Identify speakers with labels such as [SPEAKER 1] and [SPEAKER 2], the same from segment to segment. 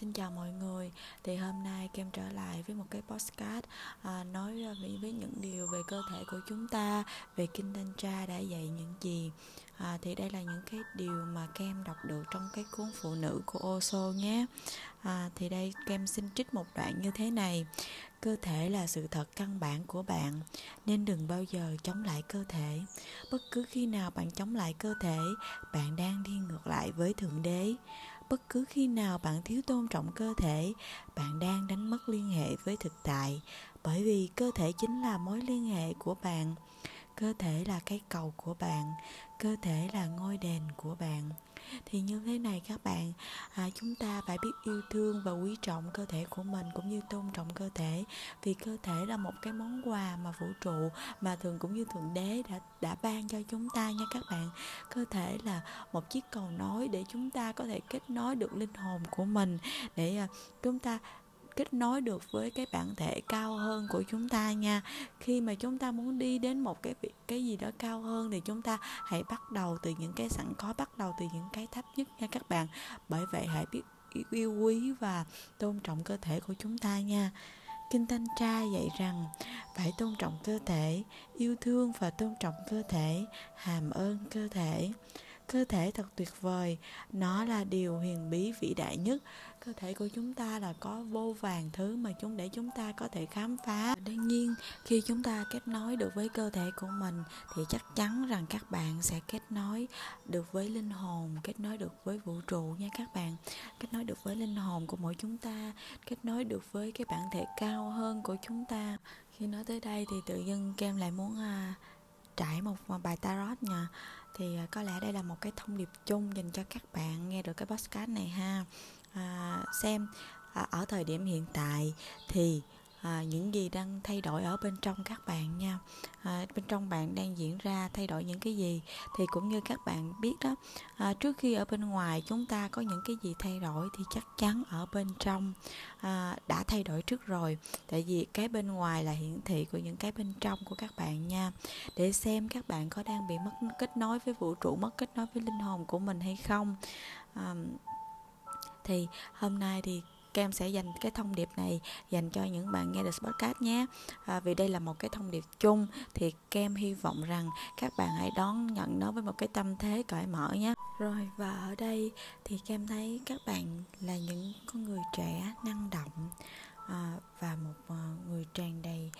[SPEAKER 1] Xin chào mọi người. Thì hôm nay Kem trở lại với một cái postcard à, Nói với, với những điều về cơ thể của chúng ta Về Kinh Thanh Tra đã dạy những gì. À, Thì đây là những cái điều mà Kem đọc được trong cái cuốn Phụ nữ của oso nhé. À, Thì đây Kem xin trích một đoạn như thế này. Cơ thể là sự thật căn bản của bạn Nên đừng bao giờ chống lại cơ thể. Bất cứ khi nào bạn chống lại cơ thể Bạn đang đi ngược lại với Thượng Đế bất cứ khi nào bạn thiếu tôn trọng cơ thể, bạn đang đánh mất liên hệ với thực tại. Bởi vì cơ thể chính là mối liên hệ của bạn. Cơ thể là cái cầu của bạn. Cơ thể là ngôi đền của bạn thì như thế này các bạn à, chúng ta phải biết yêu thương và quý trọng cơ thể của mình cũng như tôn trọng cơ thể. Vì cơ thể là một cái món quà mà vũ trụ mà thường cũng như thượng đế đã đã ban cho chúng ta nha các bạn. Cơ thể là một chiếc cầu nối để chúng ta có thể kết nối được linh hồn của mình để à, chúng ta kết nối được với cái bản thể cao hơn của chúng ta nha. Khi mà chúng ta muốn đi đến một cái cái gì đó cao hơn thì chúng ta hãy bắt đầu từ những cái sẵn có bắt đầu từ những cái thấp nhất nha các bạn. Bởi vậy hãy biết yêu quý và tôn trọng cơ thể của chúng ta nha. Kinh Thanh Tra dạy rằng phải tôn trọng cơ thể, yêu thương và tôn trọng cơ thể, hàm ơn cơ thể cơ thể thật tuyệt vời. Nó là điều huyền bí vĩ đại nhất. Cơ thể của chúng ta là có vô vàng thứ mà chúng để chúng ta có thể khám phá. Đương nhiên khi chúng ta kết nối được với cơ thể của mình thì chắc chắn rằng các bạn sẽ kết nối được với linh hồn kết nối được với vũ trụ nha các bạn. Kết nối được với linh hồn của mỗi chúng ta kết nối được với cái bản thể cao hơn của chúng ta. Khi nói tới đây thì tự dưng kem lại muốn à, trải một bài tarot nha thì à, có lẽ đây là một cái thông điệp chung dành cho các bạn nghe được cái podcast này ha. À, xem à, ở thời điểm hiện tại thì à, những gì đang thay đổi ở bên trong các bạn nha. À, bên trong bạn đang diễn ra thay đổi những cái gì thì cũng như các bạn biết đó. À, trước khi ở bên ngoài chúng ta có những cái gì thay đổi thì chắc chắn ở bên trong à, đã thay đổi trước rồi. Tại vì cái bên ngoài là hiển thị của những cái bên trong của các bạn nha. Để xem các bạn có đang bị mất kết nối với vũ trụ mất kết nối với linh hồn của mình hay không. À, thì hôm nay thì Cam sẽ dành cái thông điệp này dành cho những bạn nghe được podcast nhé. À, vì đây là một cái thông điệp chung thì Cam hy vọng rằng các bạn hãy đón nhận nó với một cái tâm thế cởi mở nhé. Rồi và ở đây thì Cam thấy các bạn là những con người trẻ năng động à, và một uh, người tràn đầy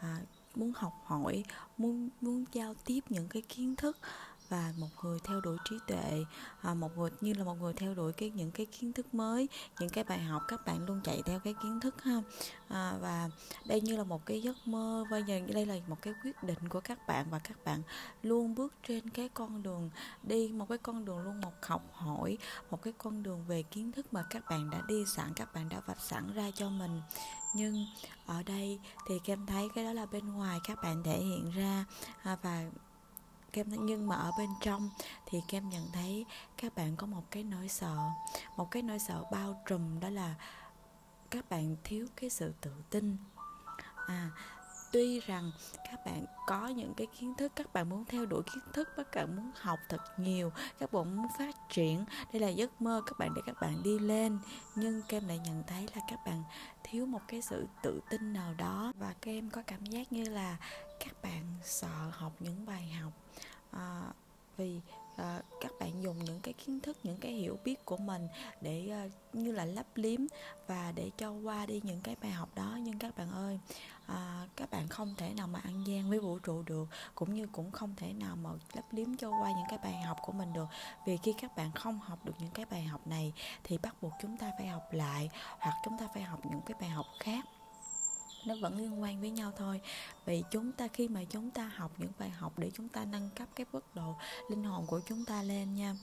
[SPEAKER 1] à, muốn học hỏi muốn muốn giao tiếp những cái kiến thức và một người theo đuổi trí tuệ à, một người như là một người theo đuổi cái những cái kiến thức mới những cái bài học các bạn luôn chạy theo cái kiến thức ha. À, và đây như là một cái giấc mơ bây giờ đây là một cái quyết định của các bạn và các bạn luôn bước trên cái con đường đi một cái con đường luôn một học hỏi một cái con đường về kiến thức mà các bạn đã đi sẵn các bạn đã vạch sẵn ra cho mình. Nhưng ở đây thì em thấy cái đó là bên ngoài các bạn thể hiện ra à, và kem nhưng mà ở bên trong thì kem nhận thấy các bạn có một cái nỗi sợ, một cái nỗi sợ bao trùm, đó là các bạn thiếu cái sự tự tin. À tuy rằng các bạn có những cái kiến thức, các bạn muốn theo đuổi kiến thức, các bạn muốn học thật nhiều, các bạn muốn phát triển đây là giấc mơ các bạn để các bạn đi lên. Nhưng kem lại nhận thấy là các bạn thiếu một cái sự tự tin nào đó và kem có cảm giác như là các bạn sợ học những bài học. À, vì à, các bạn dùng những cái kiến thức những cái hiểu biết của mình để à, như là lấp liếm và để cho qua đi những cái bài học đó. Nhưng các bạn ơi à, các bạn không thể nào mà ăn gian với vũ trụ được cũng như cũng không thể nào mà lấp liếm cho qua những cái bài học của mình được. Vì khi các bạn không học được những cái bài học này thì bắt buộc chúng ta phải học lại hoặc chúng ta phải học những cái bài học khác nó vẫn liên quan với nhau thôi. Vì chúng ta khi mà chúng ta học những bài học để chúng ta nâng cấp cái mức độ linh hồn của chúng ta lên nha.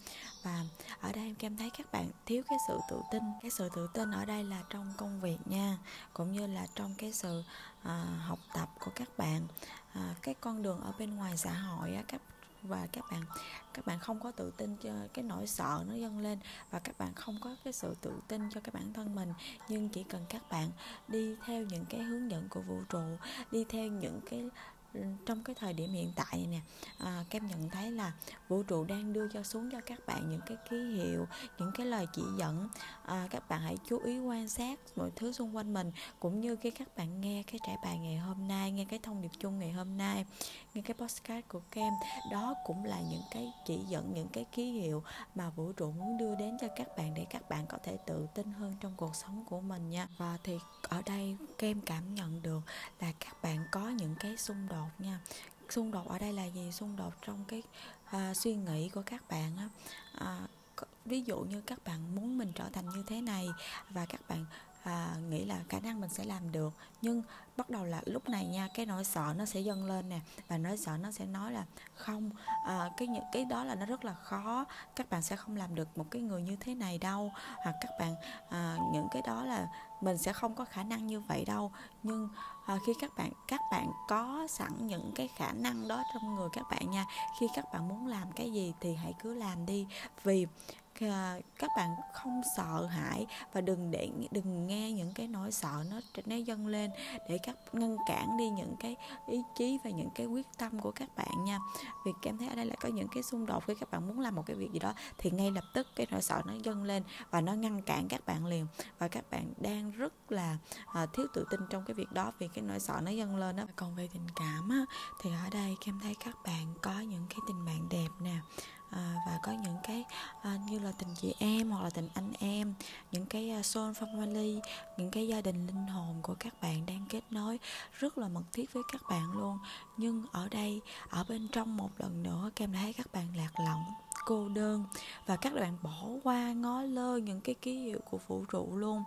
[SPEAKER 1] Và ở đây em cảm thấy các bạn thiếu cái sự tự tin. Cái sự tự tin ở đây là trong công việc nha cũng như là trong cái sự à, học tập của các bạn. À, cái con đường ở bên ngoài xã hội á, các và các bạn các bạn không có tự tin cho cái nỗi sợ nó dâng lên và các bạn không có cái sự tự tin cho cái bản thân mình. Nhưng chỉ cần các bạn đi theo những cái hướng dẫn của vũ trụ, đi theo những cái trong cái thời điểm hiện tại này nè à, kem nhận thấy là vũ trụ đang đưa cho xuống cho các bạn những cái ký hiệu những cái lời chỉ dẫn. À, các bạn hãy chú ý quan sát mọi thứ xung quanh mình cũng như khi các bạn nghe cái trải bài ngày hôm nay nghe cái thông điệp chung ngày hôm nay nghe cái postcard của kem đó cũng là những cái chỉ dẫn những cái ký hiệu mà vũ trụ muốn đưa đến cho các bạn để các bạn có thể tự tin hơn trong cuộc sống của mình nha. Và thì ở đây kem cảm nhận được là các bạn có những cái xung đột nha. Xung đột ở đây là gì? Xung đột trong cái à, suy nghĩ của các bạn á. À, ví dụ như các bạn muốn mình trở thành như thế này và các bạn à, nghĩ là khả năng mình sẽ làm được. Nhưng bắt đầu là lúc này nha cái nỗi sợ nó sẽ dâng lên nè. Và nỗi sợ nó sẽ nói là không. À, cái những cái đó là nó rất là khó. Các bạn sẽ không làm được một cái người như thế này đâu. Hoặc các bạn à, những cái đó là mình sẽ không có khả năng như vậy đâu. Nhưng à, khi các bạn các bạn có sẵn những cái khả năng đó trong người các bạn nha. Khi các bạn muốn làm cái gì thì hãy cứ làm đi. Vì các bạn không sợ hãi và đừng để đừng nghe những cái nỗi sợ nó nó dâng lên để các ngăn cản đi những cái ý chí và những cái quyết tâm của các bạn nha. Vì em thấy ở đây là có những cái xung đột khi các bạn muốn làm một cái việc gì đó thì ngay lập tức cái nỗi sợ nó dâng lên và nó ngăn cản các bạn liền. Và các bạn đang rất là à, thiếu tự tin trong cái việc đó vì cái nỗi sợ nó dâng lên đó còn về tình cảm á, thì ở đây em thấy các bạn có những cái tình bạn đẹp nè à, và có những cái à, như là tình chị em hoặc là tình anh em những cái à, uh, soul family những cái gia đình linh hồn của các bạn đang kết nối rất là mật thiết với các bạn luôn. Nhưng ở đây ở bên trong một lần nữa kem thấy các bạn lạc lõng cô đơn và các bạn bỏ qua ngó lơ những cái ký hiệu của vũ trụ luôn.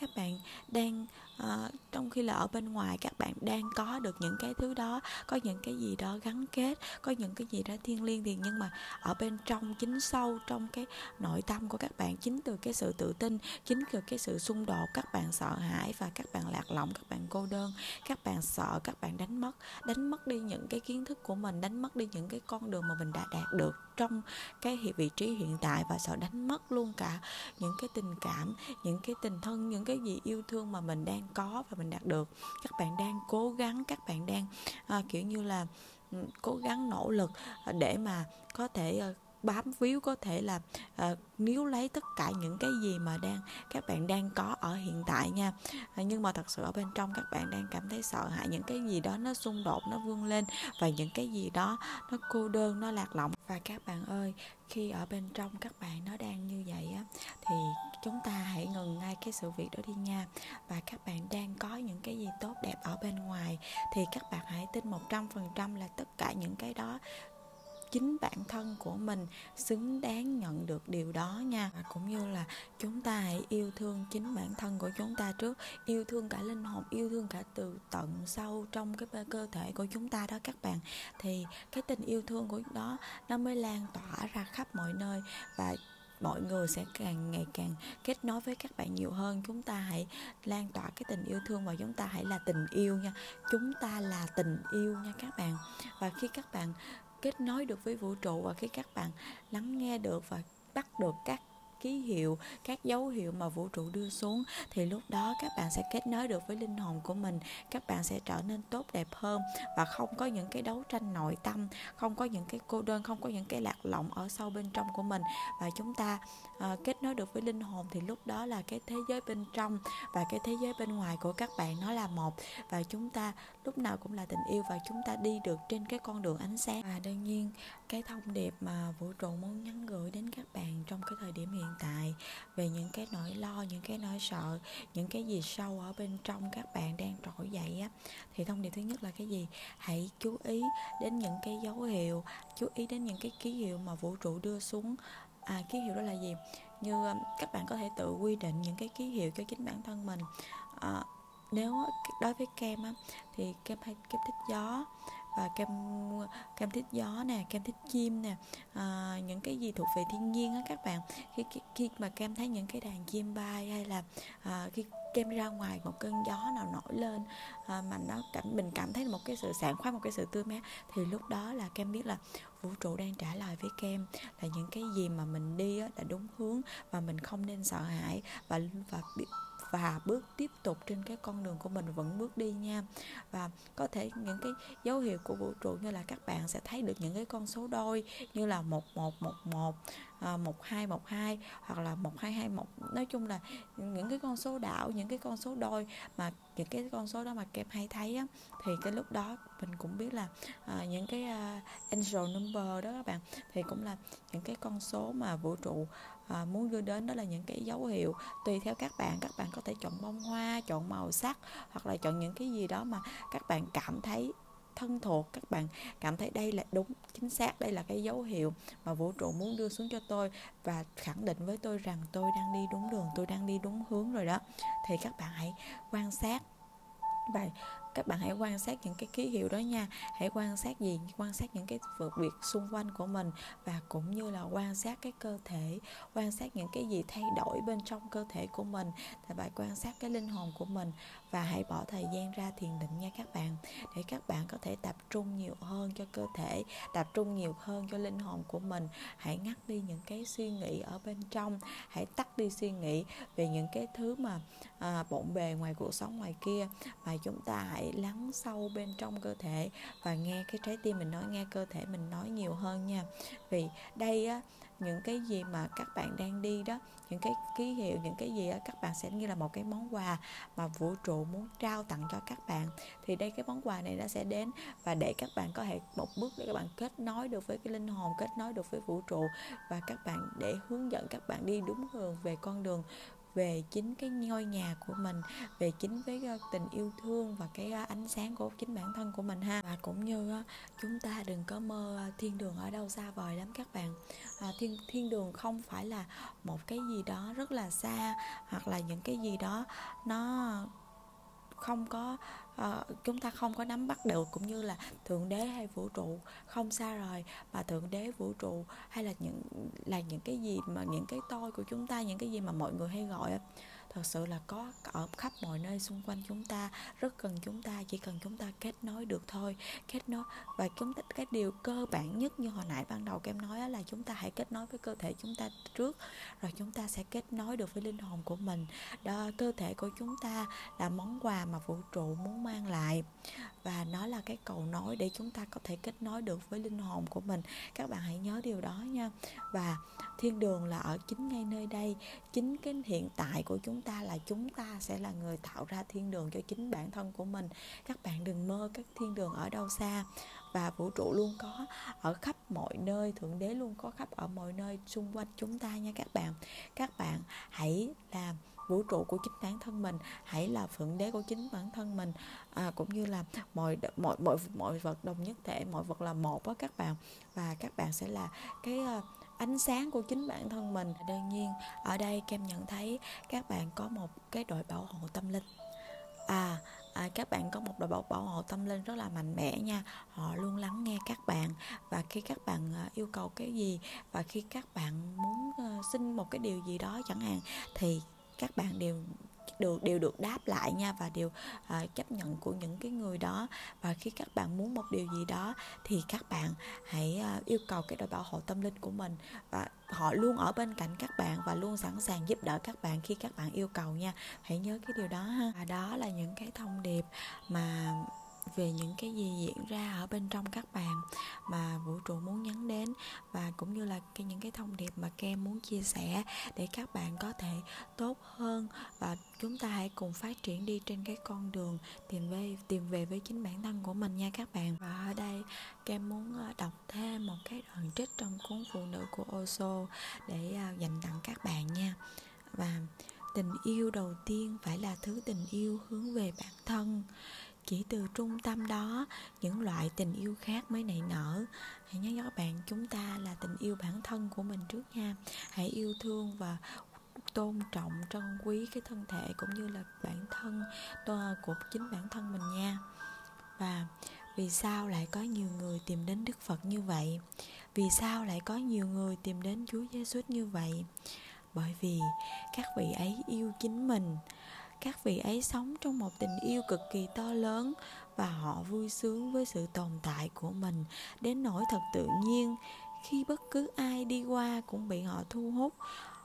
[SPEAKER 1] Các bạn đang à, trong khi là ở bên ngoài các bạn đang có được những cái thứ đó có những cái gì đó gắn kết có những cái gì đó thiêng liêng thì nhưng mà ở bên trong chính sâu trong cái nội tâm của các bạn chính từ cái sự tự tin chính từ cái sự xung đột các bạn sợ hãi và các bạn lạc lõng các bạn cô đơn các bạn sợ các bạn đánh mất đánh mất đi những cái kiến thức của mình đánh mất đi những cái con đường mà mình đã đạt được trong cái vị trí hiện tại và sợ đánh mất luôn cả những cái tình cảm những cái tình thân những cái gì yêu thương mà mình đang có và mình đạt được. Các bạn đang cố gắng các bạn đang à, kiểu như là ừ, cố gắng nỗ lực à, để mà có thể à, bám víu có thể là uh, níu lấy tất cả những cái gì mà đang các bạn đang có ở hiện tại nha. Uh, nhưng mà thật sự ở bên trong các bạn đang cảm thấy sợ hãi những cái gì đó nó xung đột nó vươn lên và những cái gì đó nó cô đơn nó lạc lõng. Và các bạn ơi khi ở bên trong các bạn nó đang như vậy á thì chúng ta hãy ngừng ngay cái sự việc đó đi nha. Và các bạn đang có những cái gì tốt đẹp ở bên ngoài thì các bạn hãy tin một trăm phần trăm là tất cả những cái đó chính bản thân của mình xứng đáng nhận được điều đó nha. Và cũng như là chúng ta hãy yêu thương chính bản thân của chúng ta trước, yêu thương cả linh hồn, yêu thương cả từ tận sâu trong cái cơ thể của chúng ta đó các bạn. Thì cái tình yêu thương của đó nó mới lan tỏa ra khắp mọi nơi và mọi người sẽ càng ngày càng kết nối với các bạn nhiều hơn. Chúng ta hãy lan tỏa cái tình yêu thương và chúng ta hãy là tình yêu nha. Chúng ta là tình yêu nha các bạn. Và khi các bạn kết nối được với vũ trụ và khi các bạn lắng nghe được và bắt được các ký hiệu các dấu hiệu mà vũ trụ đưa xuống thì lúc đó các bạn sẽ kết nối được với linh hồn của mình các bạn sẽ trở nên tốt đẹp hơn. Và không có những cái đấu tranh nội tâm không có những cái cô đơn không có những cái lạc lõng ở sâu bên trong của mình. Và chúng ta uh, kết nối được với linh hồn thì lúc đó là cái thế giới bên trong và cái thế giới bên ngoài của các bạn nó là một. Và chúng ta lúc nào cũng là tình yêu và chúng ta đi được trên cái con đường ánh sáng. Và đương nhiên cái thông điệp mà vũ trụ muốn nhắn gửi đến các bạn trong cái thời điểm hiện tại về những cái nỗi lo những cái nỗi sợ những cái gì sâu ở bên trong các bạn đang trỗi dậy á. Thì thông điệp thứ nhất là cái gì? Hãy chú ý đến những cái dấu hiệu chú ý đến những cái ký hiệu mà vũ trụ đưa xuống. À ký hiệu đó là gì? Như um, các bạn có thể tự quy định những cái ký hiệu cho chính bản thân mình. À, nếu đối với kem á, thì kem hay kem thích gió và kem kem thích gió nè kem thích chim nè à, những cái gì thuộc về thiên nhiên á các bạn. Khi, khi khi mà kem thấy những cái đàn chim bay hay là à, khi kem ra ngoài một cơn gió nào nổi lên à, mà nó cảm mình cảm thấy một cái sự sảng khoái một cái sự tươi mát thì lúc đó là kem biết là vũ trụ đang trả lời với kem là những cái gì mà mình đi á, là đúng hướng và mình không nên sợ hãi và và biết và bước tiếp tục trên cái con đường của mình vẫn bước đi nha. Và có thể những cái dấu hiệu của vũ trụ như là các bạn sẽ thấy được những cái con số đôi như là một một một một à, một hai một hai hoặc là một hai hai một. Nói chung là những cái con số đảo những cái con số đôi mà những cái con số đó mà kem hay thấy á, thì cái lúc đó mình cũng biết là à, những cái uh, angel number đó các bạn thì cũng là những cái con số mà vũ trụ à, muốn đưa đến đó là những cái dấu hiệu tùy theo các bạn. Các bạn có thể chọn bông hoa chọn màu sắc hoặc là chọn những cái gì đó mà các bạn cảm thấy thân thuộc các bạn cảm thấy đây là đúng chính xác đây là cái dấu hiệu mà vũ trụ muốn đưa xuống cho tôi và khẳng định với tôi rằng tôi đang đi đúng đường tôi đang đi đúng hướng rồi đó. Thì các bạn hãy quan sát và các bạn hãy quan sát những cái ký hiệu đó nha. Hãy quan sát gì? Quan sát những cái việc xung quanh của mình và cũng như là quan sát cái cơ thể, quan sát những cái gì thay đổi bên trong cơ thể của mình. Thì phải quan sát cái linh hồn của mình và hãy bỏ thời gian ra thiền định nha các bạn để các bạn có thể tập trung nhiều hơn cho cơ thể tập trung nhiều hơn cho linh hồn của mình. Hãy ngắt đi những cái suy nghĩ ở bên trong hãy tắt đi suy nghĩ về những cái thứ mà à, bộn bề ngoài cuộc sống ngoài kia mà chúng ta hãy lắng sâu bên trong cơ thể và nghe cái trái tim mình nói nghe cơ thể mình nói nhiều hơn nha. Vì đây á những cái gì mà các bạn đang đi đó, những cái ký hiệu, những cái gì đó các bạn sẽ như là một cái món quà mà vũ trụ muốn trao tặng cho các bạn. Thì đây, cái món quà này nó sẽ đến và để các bạn có thể một bước để các bạn kết nối được với cái linh hồn, kết nối được với vũ trụ và các bạn để hướng dẫn các bạn đi đúng hướng về con đường về chính cái ngôi nhà của mình về chính với ờ, tình yêu thương và cái ờ, ánh sáng của chính bản thân của mình ha. Và cũng như ờ, chúng ta đừng có mơ thiên đường ở đâu xa vời lắm các bạn. À, thiên thiên đường không phải là một cái gì đó rất là xa hoặc là những cái gì đó nó không có uh, chúng ta không có nắm bắt được cũng như là thượng đế hay vũ trụ không xa rời. Mà thượng đế vũ trụ hay là những là những cái gì mà những cái tôi của chúng ta những cái gì mà mọi người hay gọi thật sự là có ở khắp mọi nơi xung quanh chúng ta, rất cần chúng ta, chỉ cần chúng ta kết nối được thôi. Kết nối, và chúng ta, cái điều cơ bản nhất như hồi nãy ban đầu em nói là chúng ta hãy kết nối với cơ thể chúng ta trước, rồi chúng ta sẽ kết nối được với linh hồn của mình. Đó, cơ thể của chúng ta là món quà mà vũ trụ muốn mang lại và nó là cái cầu nối để chúng ta có thể kết nối được với linh hồn của mình. Các bạn hãy nhớ điều đó nha. Và thiên đường là ở chính ngay nơi đây. Chính cái hiện tại của chúng ta là chúng ta sẽ là người tạo ra thiên đường cho chính bản thân của mình. Các bạn đừng mơ các thiên đường ở đâu xa. Và vũ trụ luôn có ở khắp mọi nơi. Thượng đế luôn có khắp ở mọi nơi xung quanh chúng ta nha các bạn. Các bạn hãy làm vũ trụ của chính bản thân mình hãy là phượng đế của chính bản thân mình. À, cũng như là mọi mọi mọi mọi vật đồng nhất thể mọi vật là một đó các bạn. Và các bạn sẽ là cái ờ, ánh sáng của chính bản thân mình. Đương nhiên ở đây kem nhận thấy các bạn có một cái đội bảo hộ tâm linh. À, à các bạn có một đội bảo bảo hộ tâm linh rất là mạnh mẽ nha. Họ luôn lắng nghe các bạn. Và khi các bạn ờ, yêu cầu cái gì và khi các bạn muốn ờ, xin một cái điều gì đó chẳng hạn thì các bạn đều được đều được đáp lại nha và đều uh, chấp nhận của những cái người đó. Và khi các bạn muốn một điều gì đó thì các bạn hãy uh, yêu cầu cái đội bảo hộ tâm linh của mình. Và họ luôn ở bên cạnh các bạn và luôn sẵn sàng giúp đỡ các bạn khi các bạn yêu cầu nha. Hãy nhớ cái điều đó ha. Và đó là những cái thông điệp mà về những cái gì diễn ra ở bên trong các bạn mà vũ trụ muốn nhắn đến và cũng như là cái những cái thông điệp mà kem muốn chia sẻ để các bạn có thể tốt hơn và chúng ta hãy cùng phát triển đi trên cái con đường tìm về tìm về với chính bản thân của mình nha các bạn. Và ở đây, kem muốn ờ, đọc thêm một cái đoạn trích trong cuốn phụ nữ của oso để ờ, dành tặng các bạn nha. Và, tình yêu đầu tiên phải là thứ tình yêu hướng về bản thân chỉ từ trung tâm đó, những loại tình yêu khác mới nảy nở. Hãy nhớ các bạn, chúng ta là tình yêu bản thân của mình trước nha. Hãy yêu thương và tôn trọng, trân quý cái thân thể cũng như là bản thân ờ, của chính bản thân mình nha. Và vì sao lại có nhiều người tìm đến đức phật như vậy? Vì sao lại có nhiều người tìm đến chúa giêsu như vậy? Bởi vì các vị ấy yêu chính mình các vị ấy sống trong một tình yêu cực kỳ to lớn và họ vui sướng với sự tồn tại của mình. Đến nỗi thật tự nhiên, khi bất cứ ai đi qua cũng bị họ thu hút.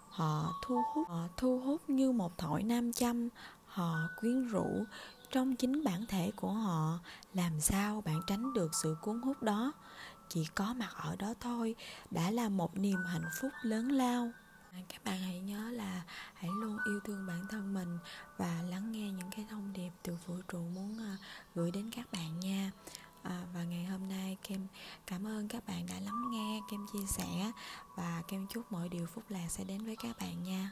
[SPEAKER 1] Họ thu hút, họ thu hút như một thỏi nam châm. Họ quyến rũ trong chính bản thể của họ. Làm sao bạn tránh được sự cuốn hút đó? Chỉ có mặt ở đó thôi đã là một niềm hạnh phúc lớn lao các bạn hãy nhớ là hãy luôn yêu thương bản thân mình và lắng nghe những cái thông điệp từ vũ trụ muốn à, gửi đến các bạn nha. À, và ngày hôm nay kem cảm ơn các bạn đã lắng nghe kem chia sẻ và kem chúc mọi điều phúc lạc sẽ đến với các bạn nha.